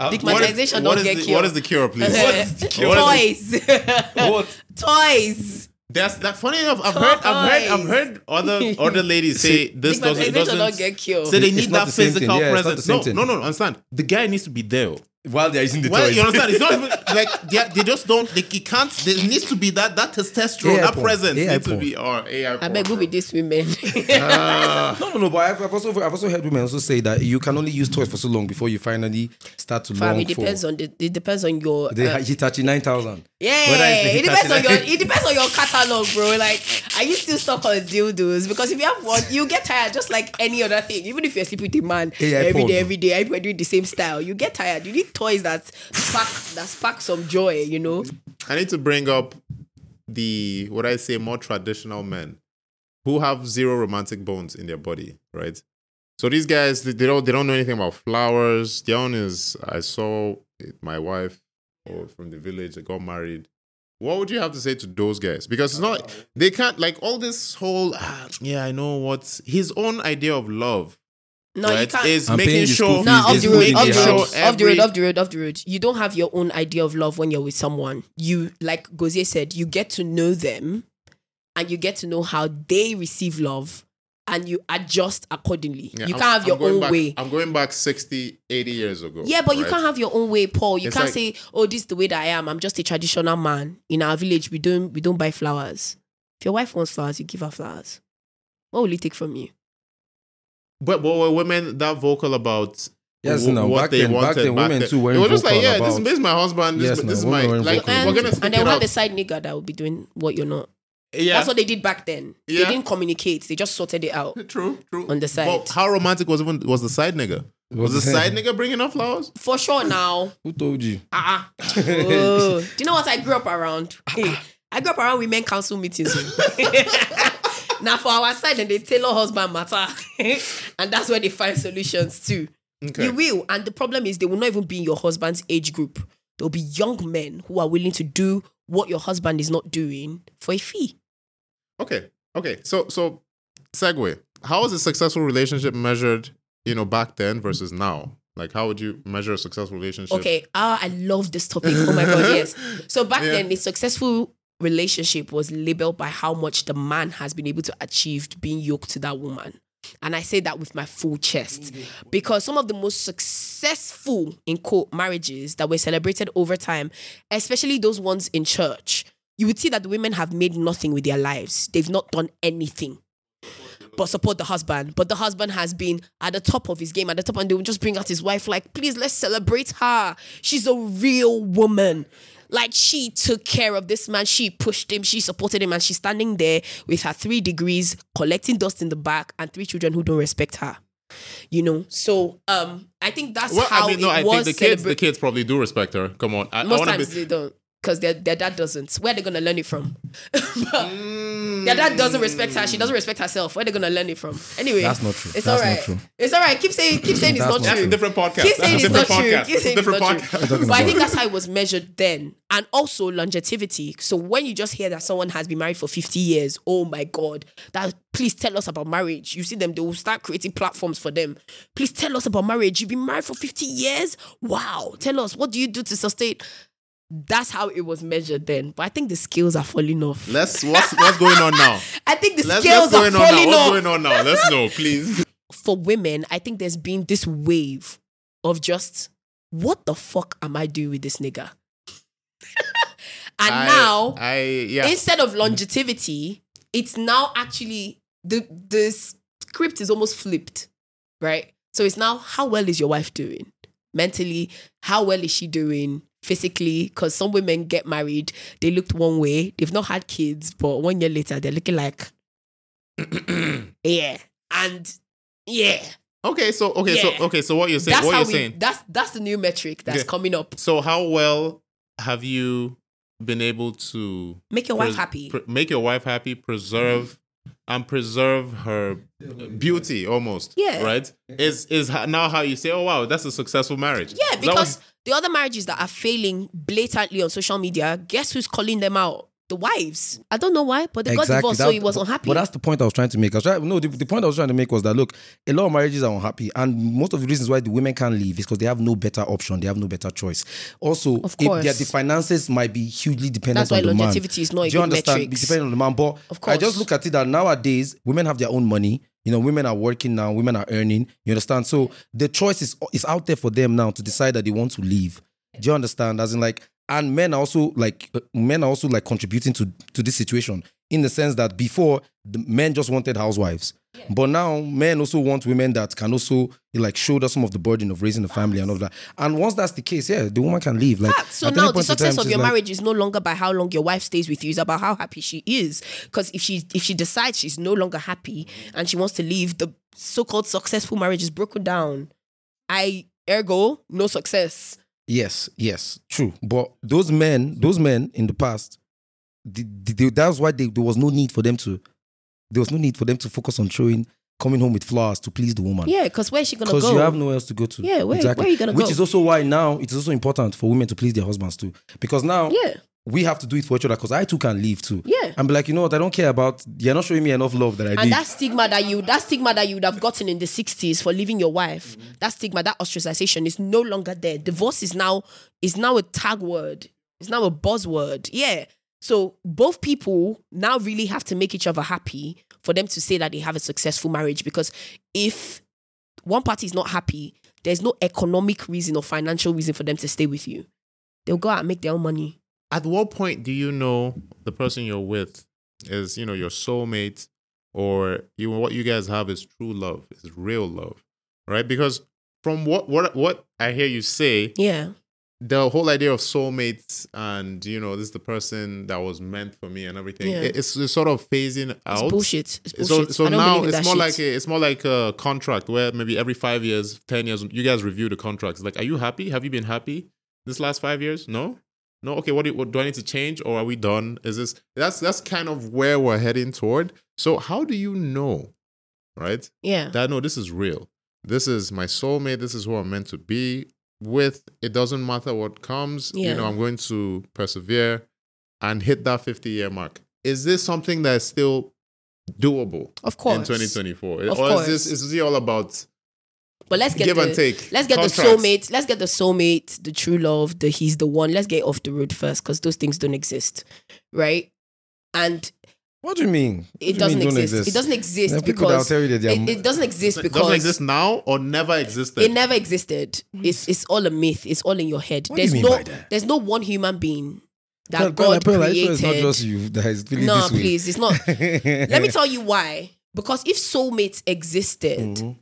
Stigmatization what don't is get cured. [laughs] what is the cure, please? What is the cure? What is the- Toys. [laughs] [laughs] What? Toys. That's that. Funny enough, I've heard, I've heard, I've Toys. heard other other ladies say this doesn't, it Stigmatization don't doesn't get cured. So they It's need not that the same thing. physical Yeah, it's not the presence. same No, no, no, understand. The guy needs to be there. While they're using the Well, toys. you understand? It's not [laughs] even like they, they just don't. They, it can't. There needs to be that that testosterone, AI that porn. presence AI needs to be. Or AI. I beg who be this women. [laughs] no, no, no. But I've, I've also I've also heard women also say that you can only use toys for so long before you finally start to Fam, long it depends for on the it depends on your the uh, Hitachi nine thousand. Yeah, Whether it depends on your it depends on your catalog, bro. Like, are you still stuck on dildos? Because if you have one, you get tired just like any other thing. Even if you're sleeping with a man AI every porn. day, every day, everybody doing the same style, you get tired. You need toys that spark that spark some joy. You know, I need to bring up the what I say more traditional men who have zero romantic bones in their body, right? So these guys they, don't they don't know anything about flowers. The one is I saw it- my wife or from the village that got married. What would you have to say to those guys? Because it's not they can't like all this whole ah, yeah I know what's his own idea of love. No, you can't. is I'm paying making the school sure fees, Nah, off the road, off the road, every- off the road, off the road, off the road. You don't have your own idea of love when you're with someone. You, like Gozier said, you get to know them and you get to know how they receive love and you adjust accordingly. Yeah, you I'm- can't have I'm your own back- way. I'm going back 60, 80 years ago. Yeah, but you can't have your own way, Paul. You It's can't like- say, "Oh, this is the way that I am. I'm just a traditional man. In our village, we don't we don't buy flowers. If your wife wants flowers, you give her flowers. What will he take from you? But, but were women that vocal about Yes, wh- no. what Back they then, back wanted then, women then? too weren't It was just like, yeah, this, this is my husband. This, Yes, this no, is my like. vocal We're gonna it. stick and then it we'll have the side nigga that will be doing what you're not. Yeah, That's what they did back then. Yeah. They didn't communicate. They just sorted it out. [laughs] true, true. On the side. But how romantic was even was the side nigga? Was the side nigga bringing up flowers? For sure now. [laughs] Who told you? Ah. uh [laughs] oh. Do you know what I grew up around? I grew up around women council meetings. Now for our side, then they tailor husband matter. [laughs] and that's where they find solutions too. Okay. You will. And the problem is they will not even be in your husband's age group. There'll be young men who are willing to do what your husband is not doing for a fee. Okay. Okay. So so segue. How is a successful relationship measured, you know, back then versus now? Like how would you measure a successful relationship? Okay. Ah, I love this topic. Oh my god, yes. [laughs] So back Yeah. then, a successful relationship was labeled by how much the man has been able to achieve being yoked to that woman. And I say that with my full chest because some of the most successful in quote marriages that were celebrated over time, especially those ones in church, you would see that the women have made nothing with their lives. They've not done anything but support the husband. But the husband has been at the top of his game, at the top, and they will just bring out his wife, like, please, let's celebrate her. She's a real woman. Like, she took care of this man, she pushed him, she supported him, and she's standing there with her three degrees, collecting dust in the back, and three children who don't respect her. You know, so um, I think that's Well, how I mean, no, it I think was the kids, the kids probably do respect her. Come on, I, I Most wanna times be, they don't, because their, their dad doesn't. Where are they gonna learn it from? [laughs] Mm. their dad doesn't respect her. She doesn't respect herself. Where are they gonna learn it from? Anyway, That's not true. It's That's all not true. It's all right. Keep saying, keep saying it's That's not not That's true. a different podcast. Keep saying it's not different true. podcast. Keep saying it's different not podcast. true. But I think that's how it was measured then, and also longevity. So when you just hear that someone has been married for fifty years, oh my god, that please tell us about marriage. You see them, they will start creating platforms for them. Please tell us about marriage. You've been married for fifty years. Wow, tell us what do you do to sustain. That's how it was measured then. But I think the scales are falling off. Let's what's what's going on now? [laughs] I think the Let's scales what's are going on now? falling What's going on now? Let's know, please. for women, I think there's been this wave of just what the fuck am I doing with this nigga? [laughs] and I- now, I yeah. instead of longevity, it's now actually the the script is almost flipped, right? So it's now how well is your wife doing mentally? How well is she doing? Physically, because some women get married, they looked one way, they've not had kids, but one year later, they're looking like, [clears throat] yeah, and yeah, Okay, so okay, so okay, so what you're saying? that's What you're we. saying? That's that's the new metric that's coming up. So how well have you been able to Make your wife pres- happy. pre- make your wife happy, preserve and preserve her beauty almost. Yeah. Right? Is is now how you say, oh wow, that's a successful marriage. Yeah, because what- the other marriages that are failing blatantly on social media, guess who's calling them out? The wives. I don't know why, but they got divorced, so he was unhappy. But that's the point I was trying to make. I was trying, no, the, the point I was trying to make was that look, a lot of marriages are unhappy, and most of the reasons why the women can't leave is because they have no better option, they have no better choice. Also, Of if course. their, the finances might be hugely dependent That's why on the man. longevity is not a Do you understand? metrics. Depending on the man, but Of I just look at it that nowadays women have their own money. You know, women are working now, women are earning. You understand? So the choice is is out there for them now to decide that they want to leave. Do you understand? As in, like, and men are also like uh, men are also like contributing to to this situation in the sense that before the men just wanted housewives, but now men also want women that can also like shoulder some of the burden of raising a family and all that. And once that's the case, yeah, the woman can leave. Like. So now the success time, of your like- marriage is no longer by how long your wife stays with you. It's about how happy she is. Because if she if she decides she's no longer happy and she wants to leave, the so-called successful marriage is broken down. I ergo no success. Yes, yes, true. But those men, those men in the past, the, the, that's why they, there was no need for them to. There was no need for them to focus on showing coming home with flowers to please the woman. Yeah, because where's she gonna go? Because you have nowhere else to go to. Yeah, where- where are you gonna Which go? is also why now it is also important for women to please their husbands too. Because now yeah, we have to do it for each other. Because I too can leave too. Yeah. And be like, you know what? I don't care about. You're not showing me enough love that I and need. that stigma that you that stigma that you would have gotten in the 60s for leaving your wife mm-hmm. that stigma that ostracization is no longer there divorce is now is now a tag word it's now a buzzword yeah so both people now really have to make each other happy for them to say that they have a successful marriage because if one party is not happy there's no economic reason or financial reason for them to stay with you they'll go out and make their own money at what point do you know the person you're with is you know your soulmate or you what you guys have is true love is real love right because from what what what i hear you say yeah the whole idea of soulmates and you know this is the person that was meant for me and everything Yeah. it- it's, it's sort of phasing out it's bullshit it's so bullshit so don't now it's more shit. like a, it's more like a contract where maybe every five years, ten years, you guys review the contracts. Like, are you happy? Have you been happy this last five years? No, no. Okay, what do, what do I need to change, or are we done? Is this that's that's kind of where we're heading toward. So how do you know, right? yeah That no, this is real. This is my soulmate. This is who I'm meant to be with. It doesn't matter what comes. Yeah. You know, I'm going to persevere and hit that 50 year mark. Is this something that is still doable of course in 2024? Of or course. is this is it all about But let's get give the, and take? Let's get Contracts. the soulmate. Let's get the soulmate, the true love, the he's the one. Let's get off the road first because those things don't exist, right? And what do you mean? What do it doesn't mean don't exist. It doesn't exist There are people that will because tell you that it, it doesn't exist It doesn't exist now or never existed. it never existed. It's it's all a myth. It's all in your head. What do you there's mean no by that? there's no one human being that Pearl, Pearl, God Pearl, are you created. it's not just you that is feeling no, this way. please, it's not. [laughs] Let me tell you why. Because if soulmates existed, Mhm,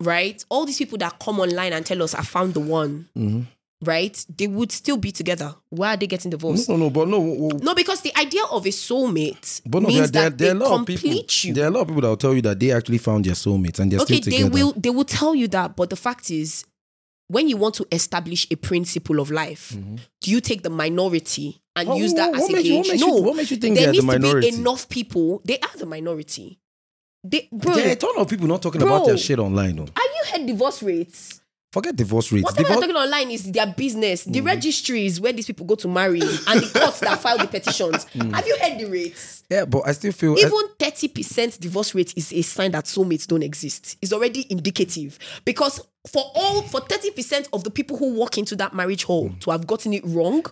right, all these people that come online and tell us I found the one, mhm. right? They would still be together. Why are they getting divorced? no, no, but no. w- w- No, because the idea of a soulmate But no, means there, that there are they a lot of people. complete you. There are a lot of people that will tell you that they actually found their soulmates and they're okay, still they will they will tell you that, but the fact is, when you want to establish a principle of life, do you take the minority and What- use that what- as what a makes you- what gauge? no, you- what makes you think there are the needs to be enough people. They are the minority. They, bro, There are a ton of people not talking Bro. about their shit online. No. have you heard divorce rates? Forget divorce rates. Whatever Divorce, they're talking online is their business. The mm. registries where these people go to marry and the courts that file the petitions. [laughs] Mm. Have you heard the rates? yeah, but I still feel Even 30% divorce rate is a sign that soulmates don't exist. It's already indicative. Because for all for 30% of the people who walk into that marriage hall mm. to have gotten it wrong,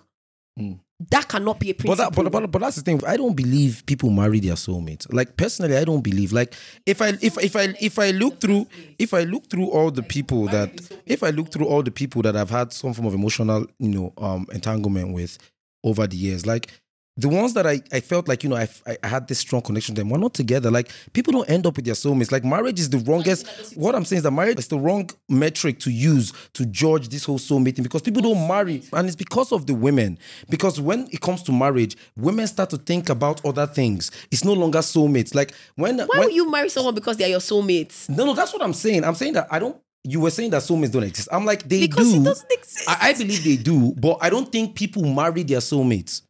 mm. That cannot be a But, that, but, but, but that's the thing. I don't believe people marry their soulmates. Like personally, I don't believe. Like if I if if I if I look through if I look through all the people that if I look through all the people that I've had some form of emotional you know um entanglement with over the years, like the ones that I, I felt like you know I, I had this strong connection to them we're not together. Like people don't end up with their soulmates. Like marriage is the wrongest. What I'm saying is that marriage is the wrong metric to use to judge this whole soulmate thing because people don't marry, and it's because of the women. Because when it comes to marriage, women start to think about other things. It's no longer soulmates. Like when Why when, would you marry someone because they're your soulmates? no no that's what I'm saying. I'm saying that I don't. You were saying that soulmates don't exist. I'm like they Because do. it doesn't exist. I, I believe they do, but I don't think people marry their soulmates.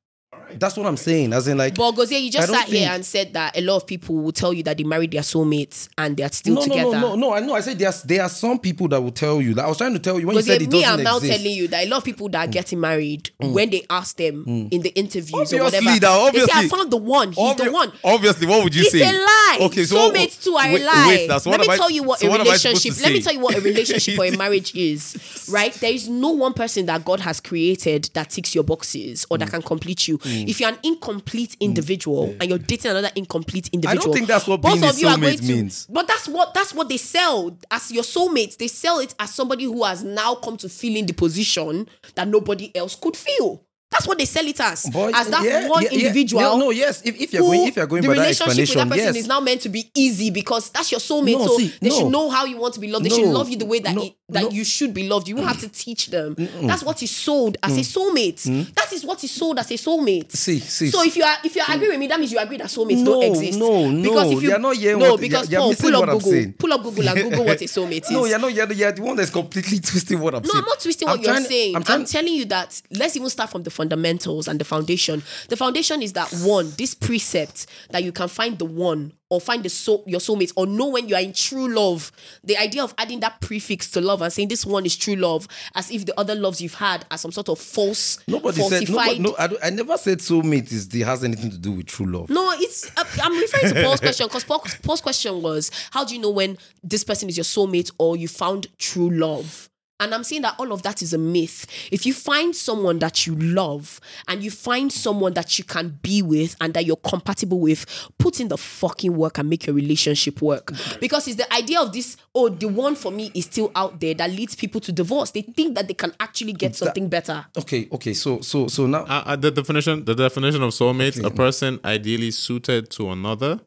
That's what I'm saying. As in, like, But Gozie, you just I don't sat here and said that a lot of people will tell you that they married their soulmates and they're still no, no, together. no, no, no. I know. I said there's there are some people that will tell you. that. I was trying to tell you when you Gozie, said it me, doesn't I'm now exist. Mm. telling you that a lot of people that are getting married, when they ask them in the interviews Obviously, or whatever, now, they say, I obviously. found the one. He's the one. Obviously, what would you It's say? a lie. Okay, so soulmates too are wait, a lie. Wait, that's what let me I- tell you what so a what am I supposed to relationship. Let me tell you what a relationship or a [laughs] marriage is. Right? There is no one person that God has created that ticks your boxes or Mm. that can complete you. If you're an incomplete mm. individual and you're dating another incomplete individual, I don't think that's what both being of you are going to- means. But that's what that's what they sell as your soulmates. They sell it as somebody who has now come to fill in the position that nobody else could fill. That's what they sell it as. As that yeah, one yeah, yeah. individual. No, no, yes. If, if you're who going, if you're going the by that relationship with that person yes. is now meant to be easy because that's your soulmate. No, so see, they no. should know how you want to be loved. They should love you the way that no, it, that no. you should be loved. You won't have to teach them. That's what is sold as a mm. soulmate. Mm. That is what is sold as a soulmate. See, see. So if you are if you mm. agree with me, that means you agree that soulmates No, don't exist. no, no. Because if you You're not hearing no, because you're- you're pull up Google, saying. pull up Google and Google what a soulmate [laughs] is. no, you're not. You're, you're the one that's completely [laughs] twisting what I'm saying. No. I'm not twisting what you're saying. I'm, telling you that let's even start from the fundamentals and the foundation. The foundation is that one, this precept that you can find the one or find the soul, your soulmate or know when you are in true love. The idea of adding that prefix to love and saying this one is true love, as if the other loves you've had are some sort of false, Nobody said. Nobody, no, I, I never said soulmate is the has anything to do with true love. No, it's. Uh, I'm referring to Paul's [laughs] question because Paul, Paul's question was, how do you know when this person is your soulmate or you found true love? And I'm saying that all of that is a myth. If you find someone that you love and you find someone that you can be with and that you're compatible with, put in the fucking work and make your relationship work. Because it's the idea of this, oh, the one for me is still out there that leads people to divorce. They think that they can actually get something better. Okay, okay. So, so, so now. Uh, uh, the definition, the definition of soulmate, a person ideally suited to another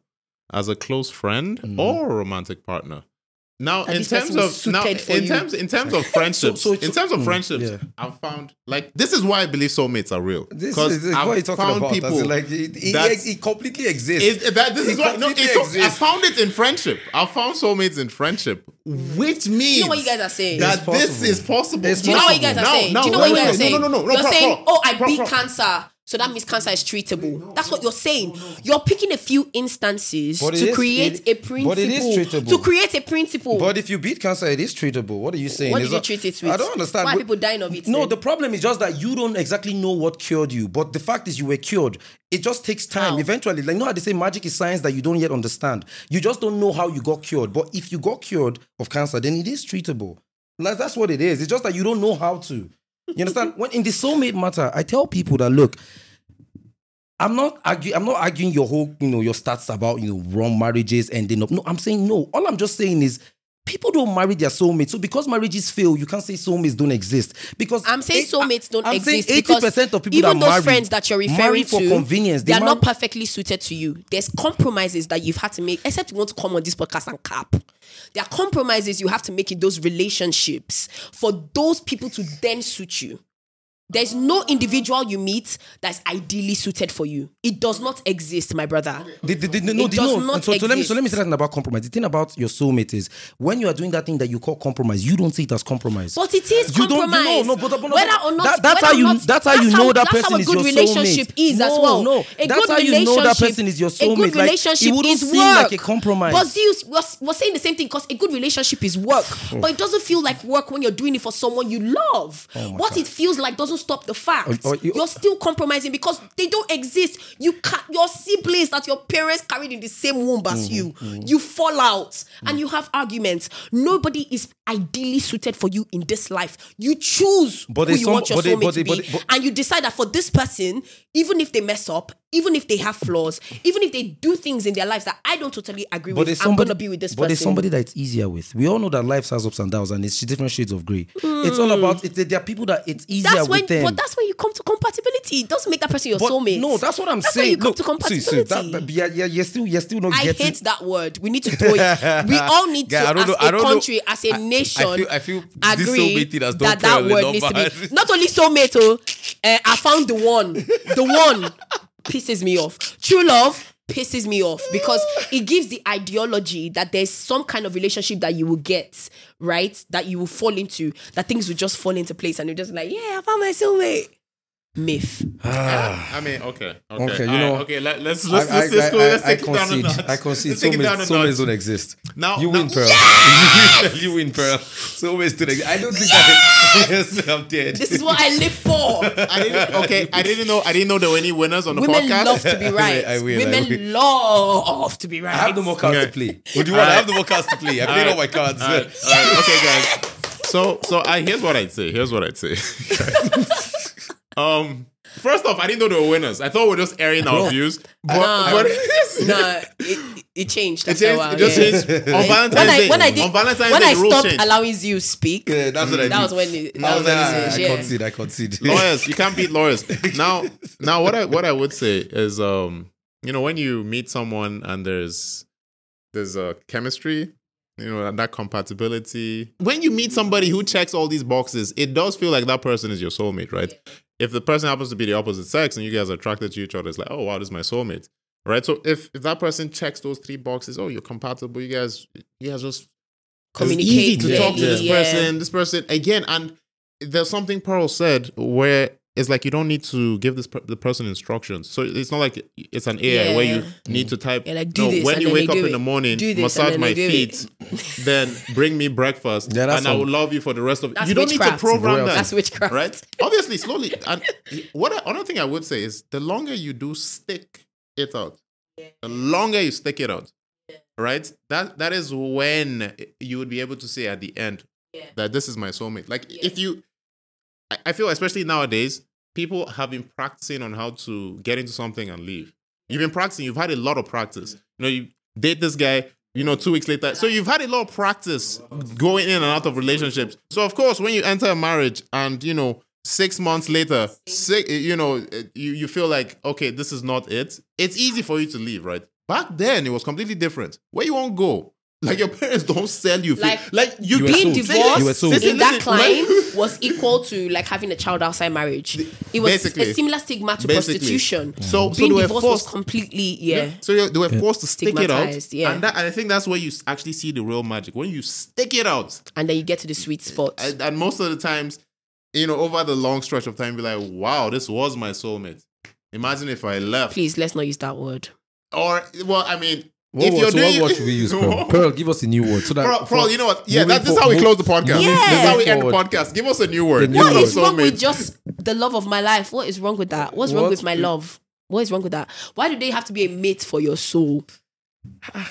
as a close friend Mm-hmm. or a romantic partner. Now, in terms person of is now, suited for in terms in terms [laughs] of friendships, so it's- in terms of mm, friendships, yeah. I've found like this is why I believe soulmates are real. This Because is, I've what are you talking found about? people As like it, it, that's- it, it completely exists. It, that, this It is what no, completely so, I found it in friendship. I found soulmates in friendship, which means You know what you guys are saying? that It's this possible. is possible. It's Do you know what you guys are No, saying? no, Do you know no, what you no, guys no, are saying? No, no, no, no. You're pro- saying, pro- oh, I pro- beat pro- cancer. So that means cancer is treatable. That's what you're saying. You're picking a few instances But it to is- create it- a principle. but it is treatable. To create a principle. But if you beat cancer, it is treatable. What are you saying? what Is did you that- treat it with? I don't understand. Why are people dying of it? No, then? the problem is just that you don't exactly know what cured you. But the fact is, you were cured. It just takes time. How? Eventually, like you know how they say magic is science that you don't yet understand. You just don't know how you got cured. But if you got cured of cancer, then it is treatable. Like, that's what it is. It's just that you don't know how to. You understand? when in the soulmate matter, I tell people that look, I'm not arguing. I'm not arguing your whole, you know, your stats about you know wrong marriages ending up. No, I'm saying no. All I'm just saying is people don't marry their soulmates. So because marriages fail, you can't say soulmates don't exist. Because I'm saying eight- ah, soulmates don't I'm exist 80% of people even that those marry, friends that you're referring for to, convenience. they are marry- not perfectly suited to you. There's compromises that you've had to make, except you want to come on this podcast and cap. There are compromises you have to make in those relationships for those people to then suit you. There's no individual you meet that's ideally suited for you. It does not exist, my brother. The, the, the, no, It does no. not so, so let me so let me say that about compromise. The thing about your soulmate is when you are doing that thing that you call compromise, you don't see it as compromise. But it is You don't- you compromise. know, no, but- but- but- whether or not, that- that's how you- not- that's how you know that that's person how a is good your relationship soulmate. is as well. no, a that's good how you know that person is your A soulmate. good Like, it relationship wouldn't is seem work. like a compromise. But Zeus, we're, we're saying the same thing because a good relationship is work, [sighs] but it doesn't feel like work when you're doing it for someone you love. Oh what it feels like doesn't stop the fact Oh, oh, you- you're still compromising because they don't exist. You can't. Your siblings that your parents carried in the same womb as Mm-hmm, you, you fall out and you have arguments. Nobody is ideally suited for you in this life. You choose But who you some- want your they- soulmate to be, but- and you decide that for this person, even if they mess up, even if they have flaws, even if they do things in their lives that I don't totally agree But with, there's I'm somebody, gonna be with this but person. there's somebody that it's easier with. We all know that life has ups and downs, and it's different shades of grey. It's all about. It, there are people that it's easier Hmm. that's when, with them. but that's when you come to compatibility. It doesn't make that person your But soulmate. No, that's what I'm That's saying. when you come Look, to see, see, compatibility. that, but yeah, yeah, you're still, you're still not I getting. hate that word. We need to throw it. We [laughs] all need Guy, to, I don't as know- I a don't know. country, as a nation, feel- I feel this agree soulmate has don't that that word needs to be. [laughs] Not only soulmate, oh, uh, I found the one. The one pisses me off. True love pisses me off because [laughs] it gives the ideology that there's some kind of relationship that you will get, right? That you will fall into, that things will just fall into place and you're just like, yeah, I found my soulmate. Myth. Ah. I mean, okay, okay, Okay, you All know- okay. Let, let's let's I, let's, let's, go, let's I, take it down a concede. notch. I concede. Let's take it down a Soulmates, soulmates notch. don't exist. Now, You now, win, Pearl. Yes! [laughs] you win, Pearl. Soulmates don't exist. I don't think that. [laughs] yes, I'm dead. This is what I live for. [laughs] I didn't. Okay, I didn't know. I didn't know there were any winners on the Women podcast. love to be right. I will, Women will. love to be right. I have no more cards Okay. to play. Would you want? I have no more cards to play. I played all my cards. All right, all right, okay, guys. So, so I here's what I'd say. Here's what I'd say. Um, first off, I didn't know there were winners. I thought we are just airing our views, but, No. but no, [laughs] it, it changed. it changed. while, It just yeah. changed on When Valentine's I, Day. when I did, on Valentine's when Day, I the rules stopped changed. allowing you speak, Yeah, that's what I that did. was when it, that I was was when like, it ah, changed. I concede. I concede. lawyers you can't beat lawyers [laughs] now now what i what i would say is um you know when you meet someone and there's there's a chemistry you know that compatibility when you meet somebody who checks all these boxes it does feel like that person is your soulmate right if the person happens to be the opposite sex and you guys are attracted to each other it's like oh wow this is my soulmate right so if if that person checks those three boxes oh you're compatible you guys you guys just Communicate it's easy to talk to this yeah. person, this person again. And there's something Pearl said where it's like you don't need to give this per- the person instructions. So it's not like it's an AI where you need to type. Yeah, like, do no, this, when you wake up do in the morning, this, massage my then they do feet, then bring me breakfast, Yeah, that's and I will love you for the rest of. That's you don't need to program Royalty. that. That's witchcraft. right? Obviously, slowly. And what I- another thing I would say is the longer you do stick it out, the longer you stick it out, right? That that is when you would be able to say at the end Yeah. that this is my soulmate. Like Yeah. if you, I, feel especially nowadays, people have been practicing on how to get into something and leave. You've been practicing. You've had a lot of practice. You know, you date this guy. You know, two weeks later. So you've had a lot of practice going in and out of relationships. So of course, when you enter a marriage and you know six months later, six, you know, you you feel like okay, this is not it. It's easy for you to leave, right? Back then, it was completely different. Where you won't go, like your parents don't sell you, Like- like you, You Being divorced You were sold. In that listen, climb when- [laughs] was equal to like having a child outside marriage. It was Basically. a similar stigma to Basically. prostitution. So, so Being they were divorced was forced. completely yeah. So they, they were forced to stick it out, yeah. and that, and I think that's where you actually see the real magic when you stick it out. and then you get to the sweet spot. And, and most of the times, you know, over the long stretch of time, be like, wow, this was my soulmate. Imagine if I left, Please let's not use that word. or well, I mean, What if word, you're so doing what word should we use, [laughs] Pearl? Pearl, give us a new word. So that Pearl, Pearl, you know what? Yeah, moving that, this is how we close the podcast. Yeah. This is how we end the podcast. Give us a new word. The new What word. is wrong with just the love of my life? What is wrong with that? What's wrong What? with my love? What is wrong with that? Why do they have to be a mate for your soul?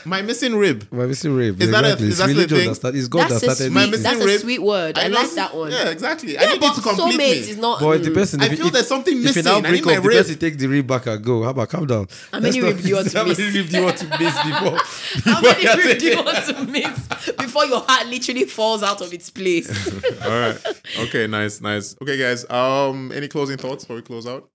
My missing rib? My missing rib. rape. Is that a- is It's that the religion thing? that started. It's God That's that a started. My sweet. this. missing That's a sweet word. I, like that one. Yeah, exactly. I Yeah, need but it to complete soulmate me. is not. Boy, the mm. person. I feel if, there's something if missing. you now I need break my up, the rib. person takes the rib back and go. How about calm down? How many Let's rib do you want [laughs] to How many miss? rib do you want to miss before? [laughs] How many rib do you want to miss before your heart literally falls out of its place? [laughs] All right. Okay. Nice. Nice. Okay, guys. Um, any closing thoughts before we close out?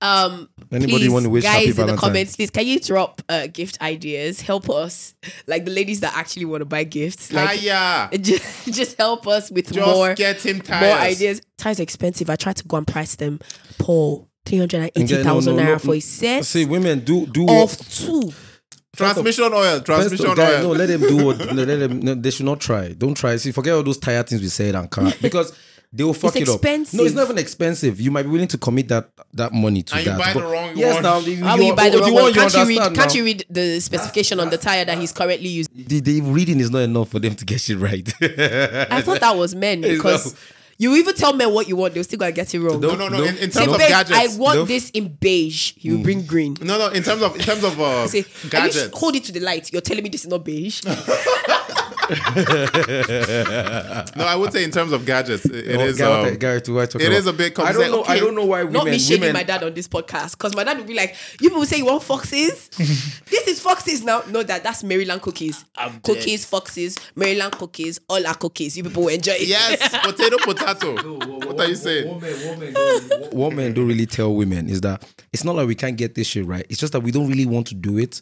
Um, Anybody please, want to wish guys happy in the comments, please can you drop uh, gift ideas? Help us, like the ladies that actually want to buy gifts. Like, Kaya, [laughs] just, just help us with just more get him tires. more ideas. Tires are expensive. I tried to go and price them. Paul, three hundred and eighty thousand Again, no, no, naira for a set See, women do do of two. Transmission oil. First Transmission of, guy, oil. no, let them do what. let them. No, they should not try. Don't try. See, forget all those tired things we said and can't [laughs] because they will fuck It's it up. expensive. No, it's not even expensive. You might be willing to commit that that money to And you that. buy the but- wrong yes, one. now you, How will you buy the wrong one one? Can't you read? understand Can't you read the specification on the tire that he's currently using? The, the reading is not enough for them to get shit right. I thought that was men [laughs] because you even tell men what you want, they'll still gonna get it wrong. no, no, no. No. In, in Say, terms of babe, gadgets. I want No. this in beige. You bring green. no, no. In terms of in terms of uh, [laughs] Say, gadgets. hold it to the light. You're telling me this is not beige. [laughs] [laughs] no, I would say in terms of gadgets, it, it Oh, is. Gareth, Um, Gareth, what talking it about? is a bit I don't know. I don't know why women. not me shaming women, my dad on this podcast because my dad would be like, "You people say you want foxes. [laughs] this is foxes now. No, that that's Maryland cookies. cookies, foxes, Maryland cookies. All our cookies. You people will enjoy it. yes, [laughs] potato, potato. what are you saying? Women, women, men don't really tell women is that it's not like we can't get this shit right. It's just that we don't really want to do it.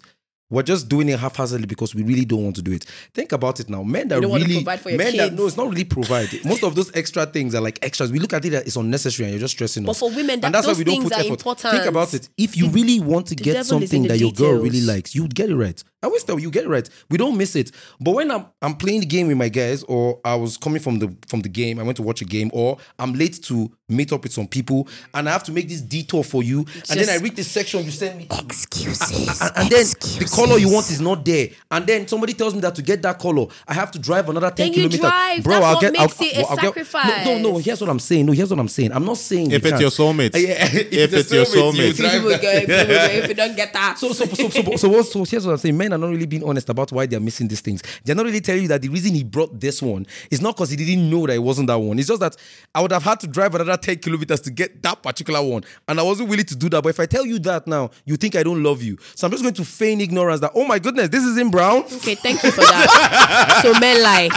We're just doing it haphazardly because we really don't want to do it. Think about it now. Men that don't wanna really provide for your men that no, it's not really provide. [laughs] Most of those extra things are like extras. We look at it as it's unnecessary and you're just stressing But us. for women, that- and that's those why we don't things put are effort. important. Think about it. If you really want to get devil is in something the that your girl really likes, you would get it right. I always tell you, you get it right. We don't miss it. But when I'm I'm playing the game with my guys, or I was coming from the from the game, I went to watch a game, or I'm late to meet up with some people, and I have to make this detour for you, and then I read the section you send me. to. Excuses. And, and then the color you want is not there. And then somebody tells me that to get that color, I have to drive another 10 Then you kilometers. drive. Bro, That's I'll what get makes I'll, it a I'll get- No, no, no. Here's what I'm saying. No, here's what I'm saying. I'm not saying If you it's can't. your soulmate. Uh, [laughs] yeah, if, If it's your you soulmate. If drive you, if, you go, if you don't get that. So, so, so, so, so, so, so here's what I'm saying. Men are not really being honest about why they're missing these things. They're not really telling you that the reason he brought this one is not because he didn't know that it wasn't that one. It's just that I would have had to drive another 10 kilometers to get that particular one. And I wasn't willing to do that. But if I tell you that now, you think I don't love you. So I'm just going to feign ignorance that, oh my goodness, this is in brown. Okay, thank you for that. so men lie.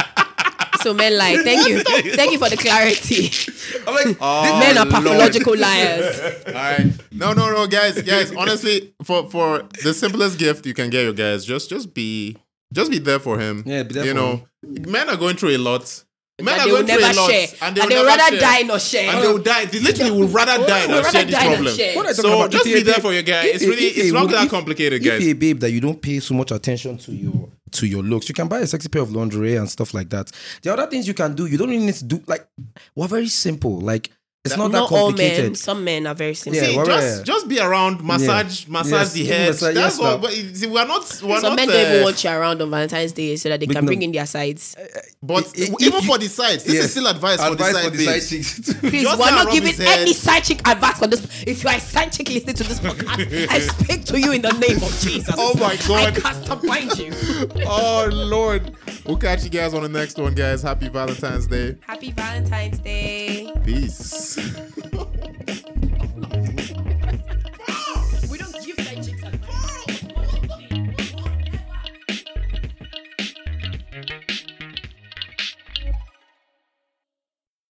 So men lie. Thank you. Thank you for the clarity. I'm like, Oh, Men are Lord. pathological liars. All right. No, no, no, guys, guys. Honestly, for for the simplest gift you can get your guys, just just be just be there for him. Yeah, be there You for know, men are going through a lot. Men And are they will going through never share. and they And will they would rather share. die nor share. And they will die. They literally will rather oh, die Would than share this problem. share. What are you So about? just If be there for your guy. It's you- really if it's you not would- that if- complicated, If you're a babe that you don't pay so much attention to your to your looks, you can buy a sexy pair of lingerie and stuff like that. The other things you can do, you don't really need to do like we're very simple. Like it's not that Not all complicated. men. Some men are very simple. Yeah, See, just yeah. just be around, massage, massage Yes, the head. massage- That's yes, all. But see, we're not. We're Some not. men don't even uh, want you around on Valentine's Day so that they can no. bring in their sides. But If- if even you- for the sides, this Yes. is still advice, for the side babes. chicks. [laughs] Please, Just we're not giving head. any side chick advice on this. If you are a side chick listening to this [laughs] podcast, I speak to you in the name of Jesus. Oh my God. I cast up bind you. oh Lord. We'll catch you guys on the next one, guys. Happy Valentine's Day. Happy Valentine's Day. Peace. です。